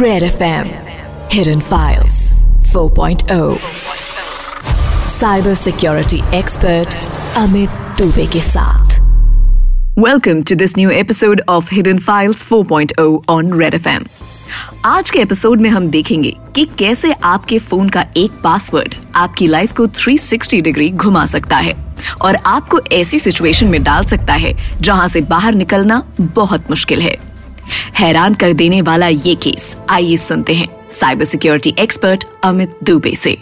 Red FM Hidden Files 4.0 Cyber Security Expert Amit Dubey के साथ Welcome to this new episode of Hidden Files 4.0 on Red FM. आज के episode में हम देखेंगे कि कैसे आपके फ़ोन का एक पासवर्ड आपकी लाइफ को 360 डिग्री घुमा सकता है और आपको ऐसी सिचुएशन में डाल सकता है जहाँ से बाहर निकलना बहुत मुश्किल है हैरान कर देने वाला ये केस। आइए सुनते हैं। Cyber security expert Amit Dubey से।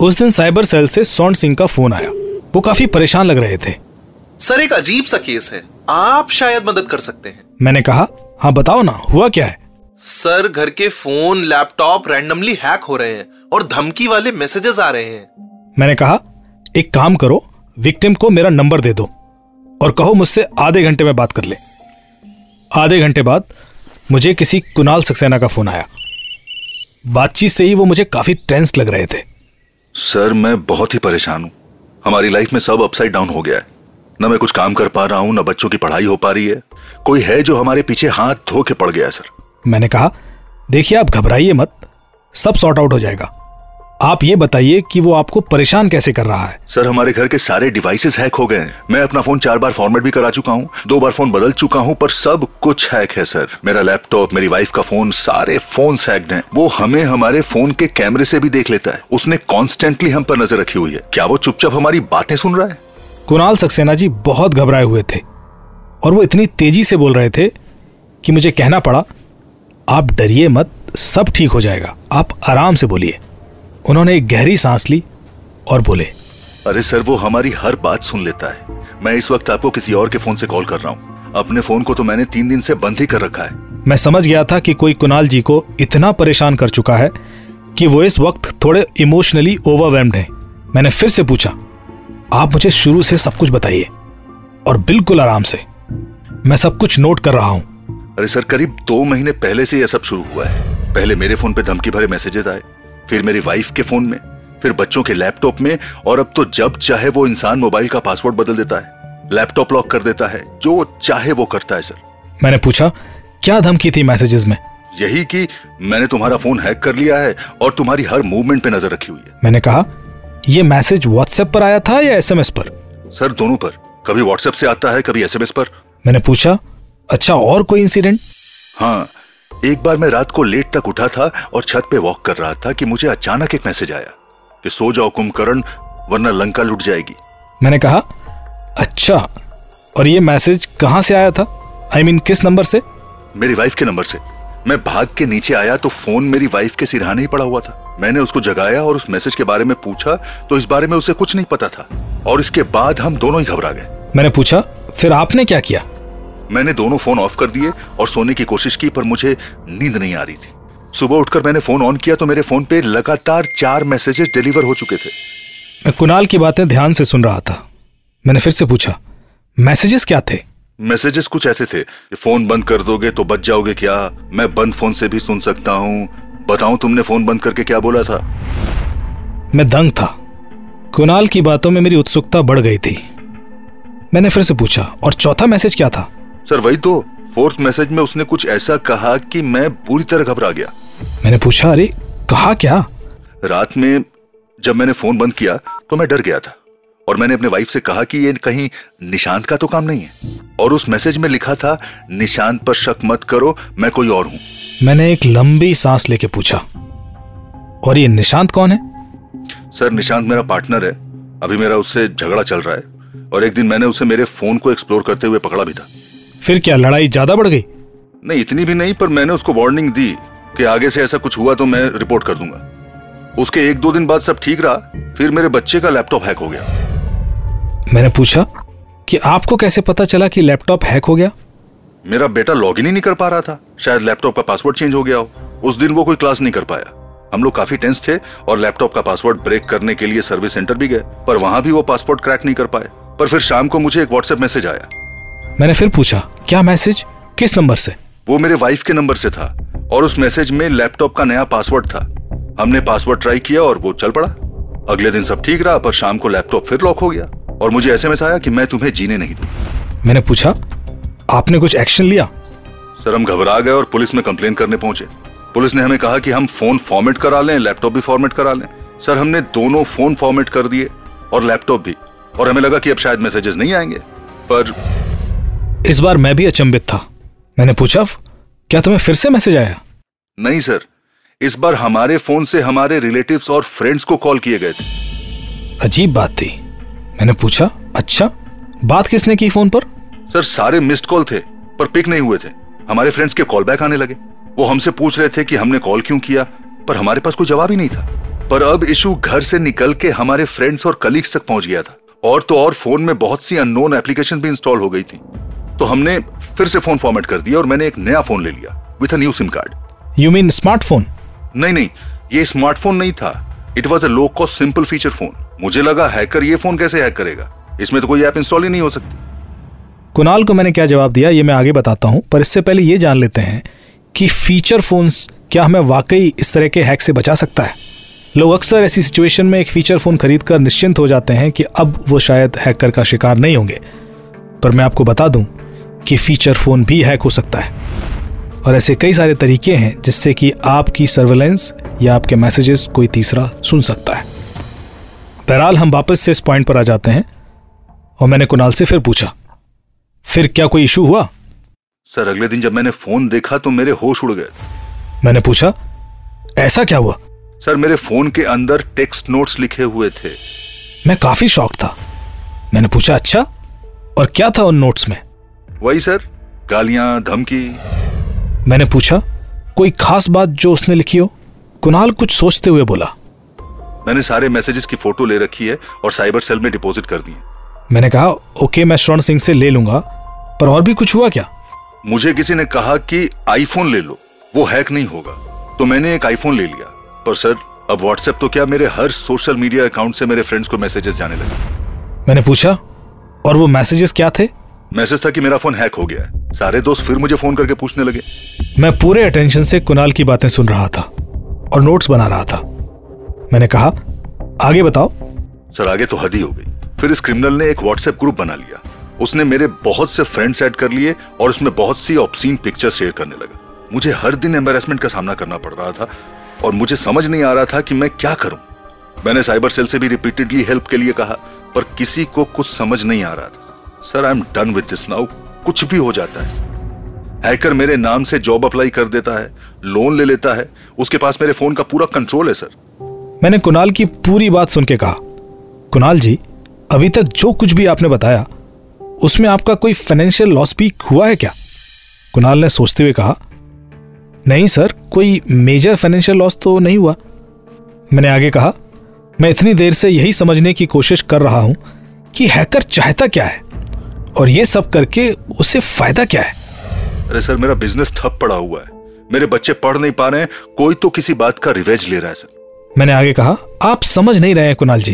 उस दिन साइबर सेल से सोन सिंह का फ़ोन आया। वो काफ़ी परेशान लग रहे थे। सर एक अजीब सा केस है। आप शायद मदद कर सकते हैं। मैंने कहा हाँ बताओ ना हुआ क्या है? सर घर के फ़ोन लैपटॉप रैंडमली हैक हो रहे हैं और धमकी वाले मैसेजेस आ रहे हैं। मैंने कहा एक काम करो विक्टिम को मेरा नंबर दे दो और कहो मुझसे आधे घंटे में बात कर ले। आधे घंटे बाद मुझे किसी कुणाल सक्सेना का फ़ोन आया। बातचीत से ही वो मुझे काफ़ी टेंस लग रहे थे। सर मैं बहुत ही परेशान हूँ। हमारी लाइफ में सब अपसाइड डाउन हो गया है। न मैं कुछ काम कर पा रहा हूँ न बच्चों की पढ़ाई हो पा रही है। कोई है जो हमारे पीछे हाथ धो के पड़ गया है सर? मैंने कहा देखिए आप घबराइए मत। सब सॉर्ट आउट हो जाएगा। आप ये बताइए कि वो आपको परेशान कैसे कर रहा है? सर हमारे घर के सारे डिवाइसेस हैक हो गए हैं। मैं अपना फ़ोन चार बार फॉर्मेट भी करा चुका हूँ। दो बार फ़ोन बदल चुका हूँ पर सब कुछ हैक है सर। मेरा लैपटॉप मेरी वाइफ का फ़ोन सारे फ़ोन हैक्ड हैं। वो हमें हमारे फ़ोन के कैमरे से भी देख लेता है। उसने कॉन्स्टेंटली हम पर नज़र रखी हुई है। क्या वो चुपचाप हमारी बातें सुन रहा है? कुणाल सक्सेना जी बहुत घबराए हुए थे और वो इतनी तेज़ी से बोल रहे थे कि मुझे कहना पड़ा आप डरिए मत सब ठीक हो जाएगा। आप आराम से बोलिए। उन्होंने एक गहरी सांस ली और बोले अरे सर वो हमारी हर बात सुन लेता है। मैं इस वक्त आपको किसी और के फ़ोन से कॉल कर रहा हूँ। अपने फ़ोन को तो मैंने तीन दिन से बंद ही कर रखा है। मैं समझ गया था कि कोई कुणाल जी को इतना परेशान कर चुका है कि वो इस वक्त थोड़े इमोशनली ओवरवेम्ड हैं। मैंने फिर से पूछा आप मुझे शुरू से सब कुछ बताइए और बिल्कुल आराम से। मैं सब कुछ नोट कर रहा हूँ। अरे सर करीब दो महीने पहले से यह सब शुरू हुआ है। पहले मेरे फ़ोन पे धमकी भरे मैसेजेस आए फिर मेरी वाइफ के फ़ोन में फिर बच्चों के लैपटॉप में और अब तो जब चाहे वो इंसान मोबाइल का पासवर्ड बदल देता है लैपटॉप लॉक कर देता है जो चाहे वो करता है सर मैंने पूछा क्या धमकी थी मैसेजेस में? यही कि मैंने तुम्हारा फ़ोन हैक कर लिया है और तुम्हारी हर मूवमेंट पे नज़र रखी हुई है। मैंने कहा यह मैसेज व्हाट्सएप पर आया था या एसएमएस पर? सर दोनों पर। कभी व्हाट्सएप से आता है कभी एसएमएस पर। मैंने पूछा अच्छा और कोई इंसिडेंट हाँ एक बार मैं रात को लेट तक उठा था और छत पे वॉक कर रहा था कि मुझे अचानक एक मैसेज आया कि सो जाओ कुंभकर्ण वरना लंका लुट जाएगी। मैंने कहा अच्छा और ये मैसेज कहाँ से आया था? आई I मीन mean, किस नंबर से? मेरी वाइफ के नंबर से। मैं भाग के नीचे आया तो फ़ोन मेरी वाइफ के सिरहाने ही पड़ा हुआ था। मैंने उसको जगाया और उस मैसेज के बारे में पूछा तो इस बारे में उसे कुछ नहीं पता था। और इसके बाद हम दोनों ही घबरा गए। मैंने पूछा फिर आपने क्या किया? मैंने दोनों फ़ोन ऑफ़ कर दिए और सोने की कोशिश की पर मुझे नींद नहीं आ रही थी। सुबह उठकर मैंने फ़ोन ऑन किया तो मेरे फ़ोन पे लगातार चार मैसेजेस डिलीवर हो चुके थे। मैं कुणाल की बातें ध्यान से सुन रहा था। मैंने फिर से पूछा मैसेजेस क्या थे? मैसेजेस कुछ ऐसे थे फ़ोन बंद कर दोगे तो बच जाओगे क्या? मैं बंद फ़ोन से भी सुन सकता हूँ। बताऊँ तुमने फ़ोन बंद करके क्या बोला था? मैं दंग था। कुणाल की बातों में मेरी उत्सुकता बढ़ गई थी। मैंने फिर से पूछा और चौथा मैसेज क्या था? सर वही तो। फोर्थ मैसेज में उसने कुछ ऐसा कहा कि मैं पूरी तरह घबरा गया। मैंने पूछा अरे कहा क्या? रात में जब मैंने फ़ोन बंद किया तो मैं डर गया था। और मैंने अपने वाइफ से कहा कि ये कहीं निशांत का तो काम नहीं है। और उस मैसेज में लिखा था निशांत पर शक मत करो मैं कोई और हूँ। मैंने एक लंबी सांस लेके पूछा और ये निशांत कौन है? सर निशांत मेरा पार्टनर है। अभी मेरा उससे झगड़ा चल रहा है। और एक दिन मैंने उसे मेरे फ़ोन को एक्सप्लोर करते हुए पकड़ा भी था। फिर क्या लड़ाई ज़्यादा बढ़ गई? नहीं इतनी भी नहीं पर मैंने उसको वार्निंग दी कि आगे से ऐसा कुछ हुआ तो मैं रिपोर्ट कर दूँगा। उसके एक दो दिन बाद सब ठीक रहा फिर मेरे बच्चे का लैपटॉप हैक हो गया। मैंने पूछा कि आपको कैसे पता चला कि लैपटॉप हैक हो गया? मेरा बेटा लॉगिन ही नहीं कर पा रहा था। शायद लैपटॉप का पासवर्ड चेंज हो गया हो। उस दिन वो कोई क्लास नहीं कर पाया। हम लोग काफ़ी टेंस थे और लैपटॉप का पासवर्ड ब्रेक करने के लिए सर्विस सेंटर भी गए पर वहाँ भी वो पासवर्ड क्रैक नहीं कर पाए। पर फिर शाम को मुझे एक व्हाट्सएप मैसेज आया। मैंने फिर पूछा क्या मैसेज? किस नंबर से? वो मेरे वाइफ के नंबर से था और उस मैसेज में लैपटॉप का नया पासवर्ड था। हमने पासवर्ड ट्राई किया और वो चल पड़ा। अगले दिन सब ठीक रहा पर शाम को लैपटॉप फिर लॉक हो गया और मुझे एसएमएस आया कि मैं तुम्हें जीने नहीं दूँ। मैंने पूछा आपने कुछ एक्शन लिया? सर हम घबरा गए और पुलिस में कंप्लेन करने पहुँचे। पुलिस ने हमें कहा कि हम फ़ोन फॉर्मेट करा लें लैपटॉप भी फॉर्मेट करा लें। सर हमने दोनों फ़ोन फॉर्मेट कर दिए और लैपटॉप भी। और हमें लगा कि अब शायद मैसेजेस नहीं आएँगे। पर इस बार मैं भी अचंभित था। मैंने पूछा क्या तुम्हें फिर से मैसेज आया? नहीं सर। इस बार हमारे फ़ोन से हमारे रिलेटिव्स और फ्रेंड्स को कॉल किए गए थे। अजीब बात थी। मैंने पूछा अच्छा बात किसने की फ़ोन पर? सर सारे मिस्ड कॉल थे पर पिक नहीं हुए थे। हमारे फ्रेंड्स के कॉल बैक आने लगे। वो हमसे पूछ रहे थे कि हमने कॉल क्यों किया पर हमारे पास कोई जवाब ही नहीं था। पर अब इशू घर से निकल के हमारे फ्रेंड्स और कलीग्स तक पहुँच गया था। और तो और फ़ोन में बहुत सी अननोन एप्लीकेशन भी इंस्टॉल हो गई थी। तो हमने फिर से फ़ोन फॉर्मेट कर दिया और मैंने एक नया फ़ोन ले लिया with a new SIM card you mean smartphone नहीं नहीं ये स्मार्टफ़ोन नहीं था. It was a low cost simple feature phone मुझे लगा हैकर ये फ़ोन कैसे हैक करेगा? इसमें तो कोई ऐप इंस्टॉल ही नहीं हो सकती. कुणाल को मैंने क्या जवाब दिया ये मैं आगे बताता हूँ पर इससे पहले ये जान लेते हैं कि फीचर फोन्स क्या हमें वाकई इस तरह के हैक से बचा सकता है? लोग अक्सर ऐसी सिचुएशन में एक फीचर फ़ोन खरीदकर निश्चिंत हो जाते हैं कि अब वो शायद हैकर का शिकार नहीं होंगे। पर मैं आपको बता दूँ कि फीचर फ़ोन भी हैक हो सकता है। और ऐसे कई सारे तरीके हैं जिससे कि आपकी सर्वेलेंस या आपके मैसेजेस कोई तीसरा सुन सकता है। बहरहाल हम वापस से इस पॉइंट पर आ जाते हैं और मैंने कुणाल से फिर पूछा फिर क्या कोई इशू हुआ? सर अगले दिन जब मैंने फ़ोन देखा तो मेरे होश उड़ गए। मैंने पूछा ऐसा क्या हुआ? सर मेरे फ़ोन के अंदर टेक्स्ट नोट्स लिखे हुए थे। मैं काफ़ी शौक था। मैंने पूछा अच्छा और क्या था उन नोट्स में? वही सर गालियाँ धमकी। मैंने पूछा कोई खास बात जो उसने लिखी हो? कुणाल कुछ सोचते हुए बोला। मैंने सारे मैसेजेस की फ़ोटो ले रखी है और साइबर सेल में डिपॉजिट कर दी मैंने कहा ओके मैं स्वर्ण सिंह से ले लूँगा पर और भी कुछ हुआ क्या? मुझे किसी ने कहा कि आईफोन ले लो वो हैक नहीं होगा। तो मैंने एक आईफोन ले लिया। पर सर अब व्हाट्सएप तो क्या मेरे हर सोशल मीडिया अकाउंट से मेरे फ्रेंड्स को मैसेजेस जाने लगे? मैंने पूछा और वो मैसेजेस क्या थे? मैसेज था कि मेरा फ़ोन हैक हो गया है। सारे दोस्त फिर मुझे फ़ोन करके पूछने लगे। मैं पूरे अटेंशन से कुणाल की बातें सुन रहा था और नोट्स बना रहा था। मैंने कहा आगे बताओ। सर आगे तो हद ही हो गई। फिर इस क्रिमिनल ने एक व्हाट्सएप ग्रुप बना लिया। उसने मेरे बहुत से फ्रेंड्स ऐड कर लिए और उसमें बहुत सी ऑप्सीन पिक्चर शेयर करने लगा। मुझे हर दिन एम्बेरसमेंट का सामना करना पड़ रहा था और मुझे समझ नहीं आ रहा था कि मैं क्या करूँ। मैंने साइबर सेल से भी रिपीटेडली हेल्प के लिए कहा पर किसी को कुछ समझ नहीं आ रहा था। Sir I am done with this now कुछ भी हो जाता है। हैकर मेरे नाम से जॉब अप्लाई कर देता है लोन ले लेता है। उसके पास मेरे फ़ोन का पूरा कंट्रोल है सर मैंने कुणाल की पूरी बात सुन के कहा। कुणाल जी, अभी तक जो कुछ भी आपने बताया, उसमें आपका कोई फाइनेंशियल लॉस भी हुआ है क्या? कुणाल ने सोचते हुए कहा, नहीं सर कोई मेजर फाइनेंशियल लॉस तो नहीं हुआ। मैंने आगे कहा मैं इतनी देर से यही समझने की कोशिश कर रहा हूँ कि हैकर चाहता क्या है और ये सब करके उसे फ़ायदा क्या है? अरे सर मेरा बिज़नेस ठप पड़ा हुआ है। मेरे बच्चे पढ़ नहीं पा रहे हैं। कोई तो किसी बात का रिवेज ले रहा है सर। मैंने आगे कहा आप समझ नहीं रहे हैं कुणाल जी।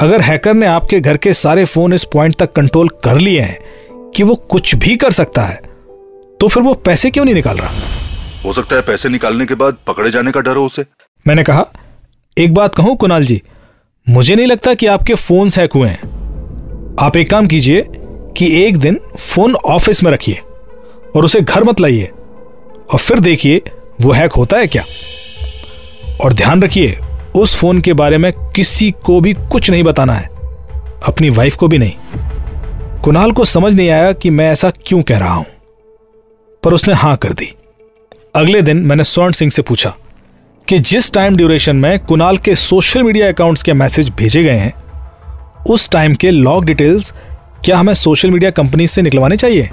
अगर हैकर ने आपके घर के सारे फ़ोन इस पॉइंट तक कंट्रोल कर लिए हैं कि वो कुछ भी कर सकता है तो फिर वो पैसे क्यों नहीं निकाल रहा? हो सकता है पैसे निकालने के बाद पकड़े जाने का डर हो उसे। मैंने कहा एक बात कहूँ कुणाल जी मुझे नहीं लगता कि आपके फ़ोन हैक हुए हैं। आप एक काम कीजिए कि एक दिन फ़ोन ऑफ़िस में रखिए और उसे घर मत लाइए और फिर देखिए वो हैक होता है क्या। और ध्यान रखिए, उस फ़ोन के बारे में किसी को भी कुछ नहीं बताना है, अपनी वाइफ को भी नहीं। कुणाल को समझ नहीं आया कि मैं ऐसा क्यों कह रहा हूँ, पर उसने हाँ कर दी। अगले दिन मैंने स्वर्ण सिंह से पूछा कि जिस टाइम ड्यूरेशन में कुणाल के सोशल मीडिया अकाउंट्स के मैसेज भेजे गए हैं उस टाइम के लॉग डिटेल्स क्या हमें सोशल मीडिया कंपनी से निकलवाने चाहिए?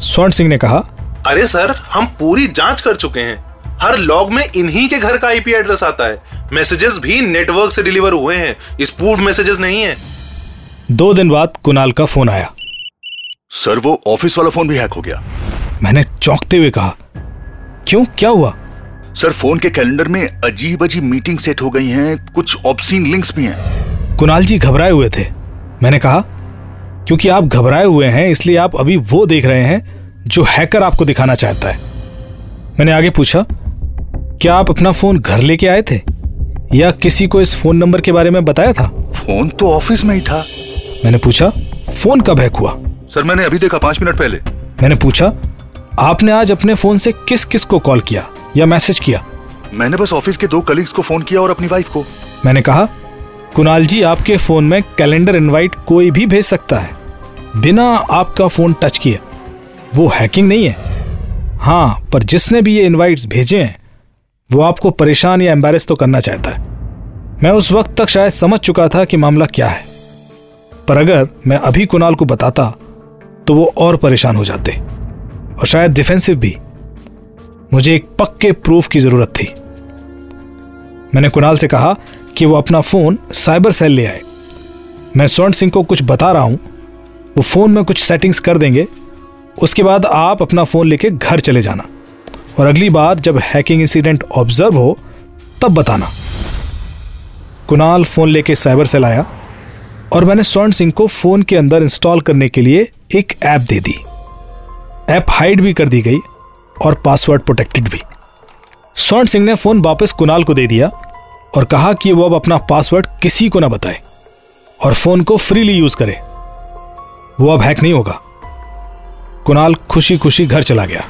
स्वर्ण सिंह ने कहा अरे सर हम पूरी जाँच कर चुके हैं। हर लॉग में इन्हीं के घर का आईपी एड्रेस आता है। मैसेजेस भी नेटवर्क से डिलीवर हुए हैं। स्पूफ मैसेजेस नहीं है। दो दिन बाद कुणाल का फ़ोन आया। सर वो ऑफ़िस वाला फ़ोन भी हैक हो गया। मैंने चौंकते हुए कहा क्यों? क्या हुआ? सर फ़ोन के कैलेंडर में अजीब अजीब मीटिंग सेट हो गई हैं कुछ ऑप्सीन लिंक्स भी हैं। कुणाल जी घबराए हुए थे। मैंने कहा क्योंकि आप घबराए हुए हैं इसलिए आप अभी वो देख रहे हैं जो हैकर आपको दिखाना चाहता है। मैंने आगे पूछा क्या आप अपना फ़ोन घर लेके आए थे? या किसी को इस फ़ोन नंबर के बारे में बताया था? फ़ोन तो ऑफ़िस में ही था। मैंने पूछा फ़ोन कब हैक हुआ? सर मैंने अभी देखा पाँच मिनट पहले। मैंने पूछा आपने आज अपने फ़ोन से किस किस को कॉल किया? या मैसेज किया? मैंने बस ऑफ़िस के दो कलीग्स को फ़ोन किया और अपनी वाइफ को। मैंने कहा कुणाल जी आपके फ़ोन में कैलेंडर इनवाइट कोई भी भेज सकता है। बिना आपका फ़ोन टच किए। वो हैकिंग नहीं है। हाँ पर जिसने भी ये इनवाइट्स भेजे हैं वो आपको परेशान या एम्बेरस तो करना चाहता है। मैं उस वक्त तक शायद समझ चुका था कि मामला क्या है। पर अगर मैं अभी कुणाल को बताता तो वो और परेशान हो जाते। और शायद डिफेंसिव भी। मुझे एक पक्के प्रूफ की ज़रूरत थी। मैंने कुणाल से कहा कि वो अपना फ़ोन साइबर सेल ले आए। मैं स्वर्ण सिंह को कुछ बता रहा हूँ। वो फ़ोन में कुछ सेटिंग्स कर देंगे। उसके बाद आप अपना फ़ोन लेके घर चले जाना। और अगली बार जब हैकिंग इंसिडेंट ऑब्ज़र्व हो, तब बताना। कुणाल फ़ोन लेके साइबर सेल आया और मैंने स्वर्ण सिंह को फ़ोन के अंदर इंस्टॉल करने के लिए एक ऐप दे दी। ऐप हाइड भी कर दी गई। और पासवर्ड प्रोटेक्टेड भी। स्वर्ण सिंह ने फ़ोन वापस कुणाल को दे दिया और कहा कि वो अब अपना पासवर्ड किसी को ना बताए और फ़ोन को फ्रीली यूज़ करे। वो अब हैक नहीं होगा। कुणाल खुशी खुशी घर चला गया।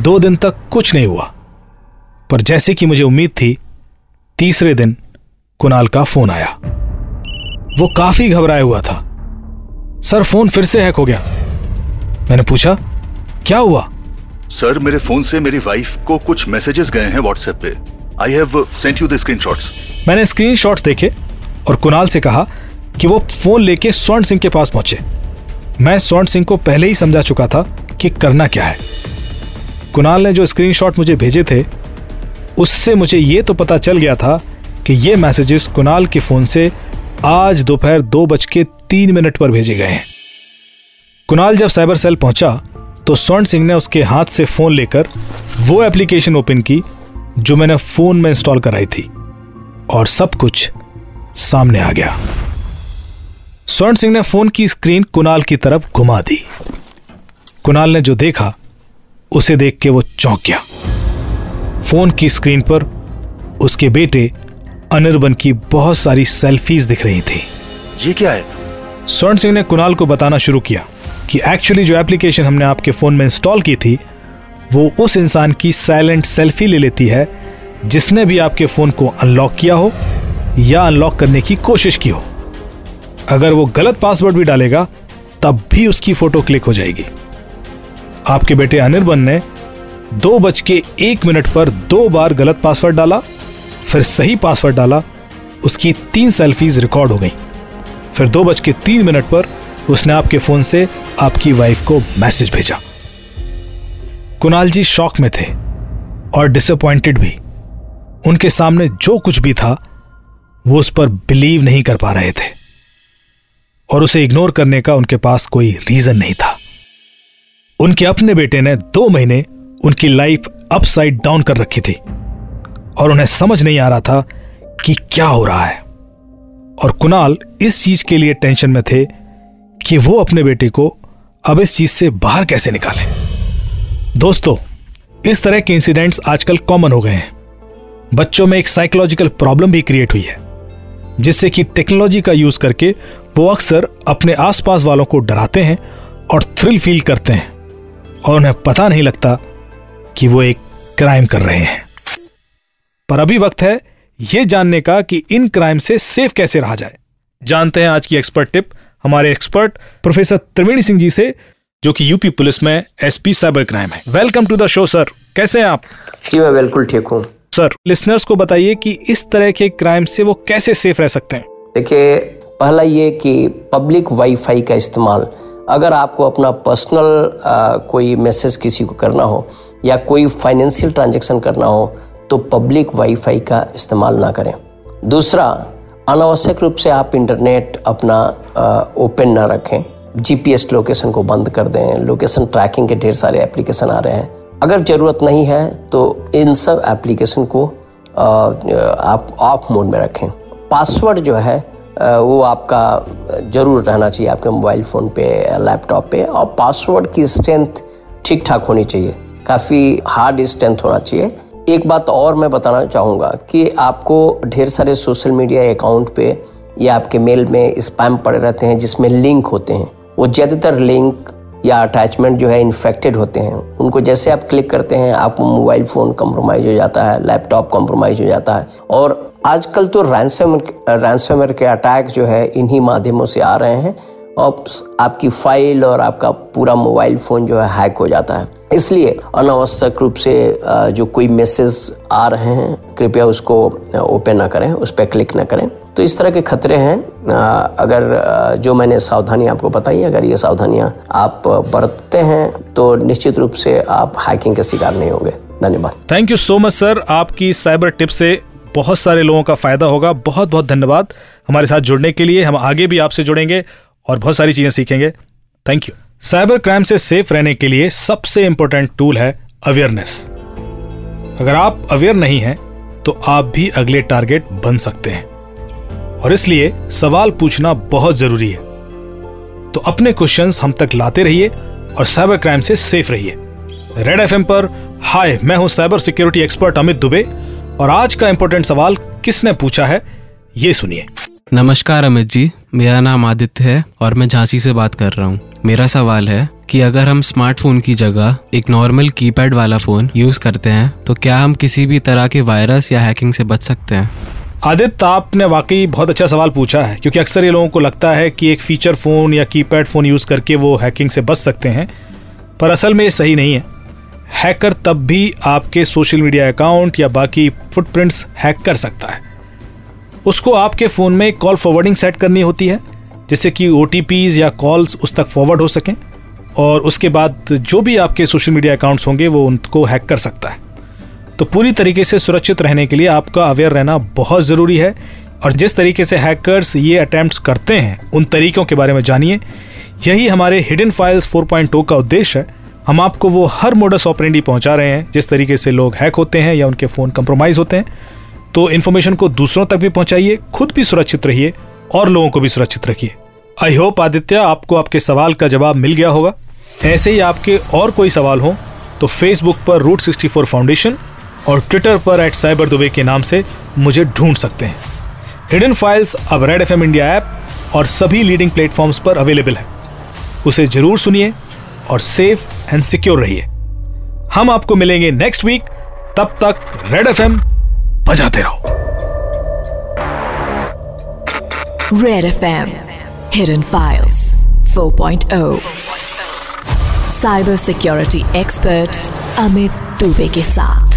दो दिन तक कुछ नहीं हुआ। पर जैसे कि मुझे उम्मीद थी, तीसरे दिन कुणाल का फ़ोन आया। वो काफ़ी घबराया हुआ था। सर फ़ोन फिर से हैक हो गया। मैंने पूछा, क्या हुआ? सर मेरे फ़ोन से मेरी वाइफ को कुछ मैसेजेस गए हैं व्हाट्सएप पे। I have sent you the screenshots मैंने स्क्रीनशॉट्स देखे और कुणाल से कहा कि वो फ़ोन लेके स्वर्ण सिंह के पास पहुँचे। मैं स्वर्ण सिंह को पहले ही समझा चुका था कि करना क्या है। कुणाल ने जो स्क्रीनशॉट मुझे भेजे थे, उससे मुझे ये तो पता चल गया था कि ये मैसेजेस कुणाल के फ़ोन से आज दोपहर दो बज के तीन मिनट पर भेजे गए हैं। कुणाल जब साइबर सेल पहुँचा तो स्वर्ण सिंह ने उसके हाथ से फ़ोन लेकर वो एप्लीकेशन ओपन की जो मैंने फ़ोन में इंस्टॉल कराई थी। और सब कुछ सामने आ गया। स्वर्ण सिंह ने फ़ोन की स्क्रीन कुणाल की तरफ़ घुमा दी। कुणाल ने जो देखा उसे देख के वो चौंक गया। फ़ोन की स्क्रीन पर उसके बेटे अनिर्बन की बहुत सारी सेल्फीज दिख रही थी। ये क्या है? स्वर्ण सिंह ने कुणाल को बताना शुरू किया। कि एक्चुअली जो एप्लीकेशन हमने आपके फ़ोन में इंस्टॉल की थी, वो उस इंसान की साइलेंट सेल्फी ले लेती है, जिसने भी आपके फ़ोन को अनलॉक किया हो या अनलॉक करने की कोशिश की हो। अगर वो गलत पासवर्ड भी डालेगा, तब भी उसकी फ़ोटो क्लिक हो जाएगी। आपके बेटे अनिर्बन ने दो बज के एक मिनट पर दो बार गलत पासवर्ड डाला, फिर सही पासवर्ड डाला, उसकी तीन सेल्फीज रिकॉर्ड हो गई। फिर दो बज के तीन मिनट पर उसने आपके फ़ोन से आपकी वाइफ को मैसेज भेजा। कुणाल जी शॉक में थे और डिसअपॉइंटेड भी। उनके सामने जो कुछ भी था, वो उस पर बिलीव नहीं कर पा रहे थे। और उसे इग्नोर करने का उनके पास कोई रीजन नहीं था। उनके अपने बेटे ने दो महीने उनकी लाइफ अपसाइड डाउन कर रखी थी। और उन्हें समझ नहीं आ रहा था कि क्या हो रहा है। और कुणाल इस चीज़ के लिए टेंशन में थे कि वो अपने बेटे को अब इस चीज़ से बाहर कैसे निकालें? दोस्तों, इस तरह के इंसिडेंट्स आजकल कॉमन हो गए हैं। बच्चों में एक साइकोलॉजिकल प्रॉब्लम भी क्रिएट हुई है, जिससे कि टेक्नोलॉजी का यूज़ करके वो अक्सर अपने आसपास वालों को डराते हैं और थ्रिल फील करते हैं और उन्हें पता नहीं लगता कि वो एक क्राइम कर रहे हैं। पर अभी वक्त है यह जानने का कि इन क्राइम से सेफ़ कैसे रहा जाए। जानते हैं आज की एक्सपर्ट टिप हमारे एक्सपर्ट प्रोफेसर त्रिवेणी सिंह जी से जो कि यूपी पुलिस में एसपी साइबर क्राइम है। Welcome to the show sir कैसे हैं आप? जी मैं बिल्कुल ठीक हूँ। सर लिसनर्स को बताइए कि इस तरह के क्राइम से वो कैसे सेफ़ रह सकते हैं? देखिए पहला ये कि पब्लिक वाईफाई का इस्तेमाल अगर आपको अपना पर्सनल कोई मैसेज किसी को करना हो या कोई फाइनेंशियल ट्रांजेक्शन करना हो तो पब्लिक वाईफाई का इस्तेमाल ना करें। दूसरा अनावश्यक रूप से आप इंटरनेट अपना ओपन ना रखें। जीपीएस लोकेशन को बंद कर दें। लोकेशन ट्रैकिंग के ढेर सारे एप्लीकेशन आ रहे हैं। अगर ज़रूरत नहीं है तो इन सब एप्लीकेशन को आ, आप ऑफ़ मोड में रखें। पासवर्ड जो है वो आपका ज़रूर रहना चाहिए आपके मोबाइल फ़ोन पे लैपटॉप पे। और पासवर्ड की स्ट्रेंथ ठीक ठाक होनी चाहिए। काफ़ी हार्ड स्ट्रेंथ होना चाहिए। एक बात और मैं बताना चाहूँगा कि आपको ढेर सारे सोशल मीडिया अकाउंट पे या आपके मेल में स्पैम पड़े रहते हैं, जिसमें लिंक होते हैं। वो ज़्यादातर लिंक या अटैचमेंट जो है इन्फेक्टेड होते हैं। उनको जैसे आप क्लिक करते हैं, आपको मोबाइल फ़ोन कम्प्रोमाइज़ हो जाता है लैपटॉप कॉम्प्रोमाइज़ हो जाता है। और आजकल तो रैंसम रैंसमर के अटैक जो है, इन्हीं माध्यमों से आ रहे हैं। और आपकी फ़ाइल और आपका पूरा मोबाइल फ़ोन जो है हैक हो जाता है। इसलिए अनावश्यक रूप से जो कोई मैसेज आ रहे हैं, कृपया उसको ओपन ना करें, उस पर क्लिक ना करें। तो इस तरह के खतरे हैं। अगर जो मैंने सावधानी आपको बताई, अगर ये सावधानियाँ आप बरतते हैं तो निश्चित रूप से आप हैकिंग के शिकार नहीं होंगे। धन्यवाद। Thank you so much sir आपकी साइबर टिप से बहुत सारे लोगों का फ़ायदा होगा। बहुत बहुत धन्यवाद हमारे साथ जुड़ने के लिए। हम आगे भी आपसे जुड़ेंगे और बहुत सारी चीज़ें सीखेंगे। थैंक यू साइबर क्राइम से सेफ़ रहने के लिए सबसे इंपॉर्टेंट टूल है अवेयरनेस अगर आप अवेयर नहीं हैं तो आप भी अगले टारगेट बन सकते हैं। और इसलिए सवाल पूछना बहुत ज़रूरी है। तो अपने क्वेश्चंस हम तक लाते रहिए और साइबर क्राइम से सेफ़ रहिए। रेड एफएम पर हाय मैं हूँ cyber security expert Amit Dubey और आज का इंपॉर्टेंट सवाल किसने पूछा है, ये सुनिए। नमस्कार अमित जी, मेरा नाम आदित्य है और मैं झांसी से बात कर रहा हूँ। मेरा सवाल है कि अगर हम स्मार्टफ़ोन की जगह एक नॉर्मल कीपैड वाला फ़ोन यूज़ करते हैं तो क्या हम किसी भी तरह के वायरस या हैकिंग से बच सकते हैं? आदित्य, आपने वाकई बहुत अच्छा सवाल पूछा है, क्योंकि अक्सर ये लोगों को लगता है कि एक फीचर फ़ोन या कीपैड फ़ोन यूज़ करके वो हैकिंग से बच सकते हैं, पर असल में ये सही नहीं है। हैकर तब भी आपके सोशल मीडिया अकाउंट या बाकी फुटप्रिंट्स हैक कर सकता है। उसको आपके फ़ोन में कॉल फॉरवर्डिंग सेट करनी होती है जिससे कि ओ या कॉल्स उस तक फॉरवर्ड हो सकें और उसके बाद जो भी आपके सोशल मीडिया अकाउंट्स होंगे, वो उनको हैक कर सकता है। तो पूरी तरीके से सुरक्षित रहने के लिए आपका अवेयर रहना बहुत ज़रूरी है और जिस तरीके से हैकर्स ये अटैम्प्ट करते हैं, उन तरीकों के बारे में जानिए। यही हमारे हिडन फाइल्स 4.0 का उद्देश्य है। हम आपको वो हर मोडस ऑपरेंडी पहुँचा रहे हैं, जिस तरीके से लोग हैक होते हैं या उनके फ़ोन कंप्रोमाइज़ होते हैं। तो इन्फॉर्मेशन को दूसरों तक भी पहुंचाइए, खुद भी सुरक्षित रहिए और लोगों को भी सुरक्षित रखिए। आई होप आदित्य, आपको आपके सवाल का जवाब मिल गया होगा। ऐसे ही आपके और कोई सवाल हो तो फेसबुक पर रूट सिक्सटी फोर फाउंडेशन और ट्विटर पर एट साइबर दुबे के नाम से मुझे ढूंढ सकते हैं। हिडन फाइल्स अब रेड एफएम इंडिया ऐप और सभी लीडिंग प्लेटफॉर्म्स पर अवेलेबल है। उसे ज़रूर सुनिए और सेफ़ एंड सिक्योर रहिए। हम आपको मिलेंगे नेक्स्ट वीक तब तक रेड एफ़ एम बजाते रहो। Red FM M hidden files 4.0 cyber security expert Amit Dubey के साथ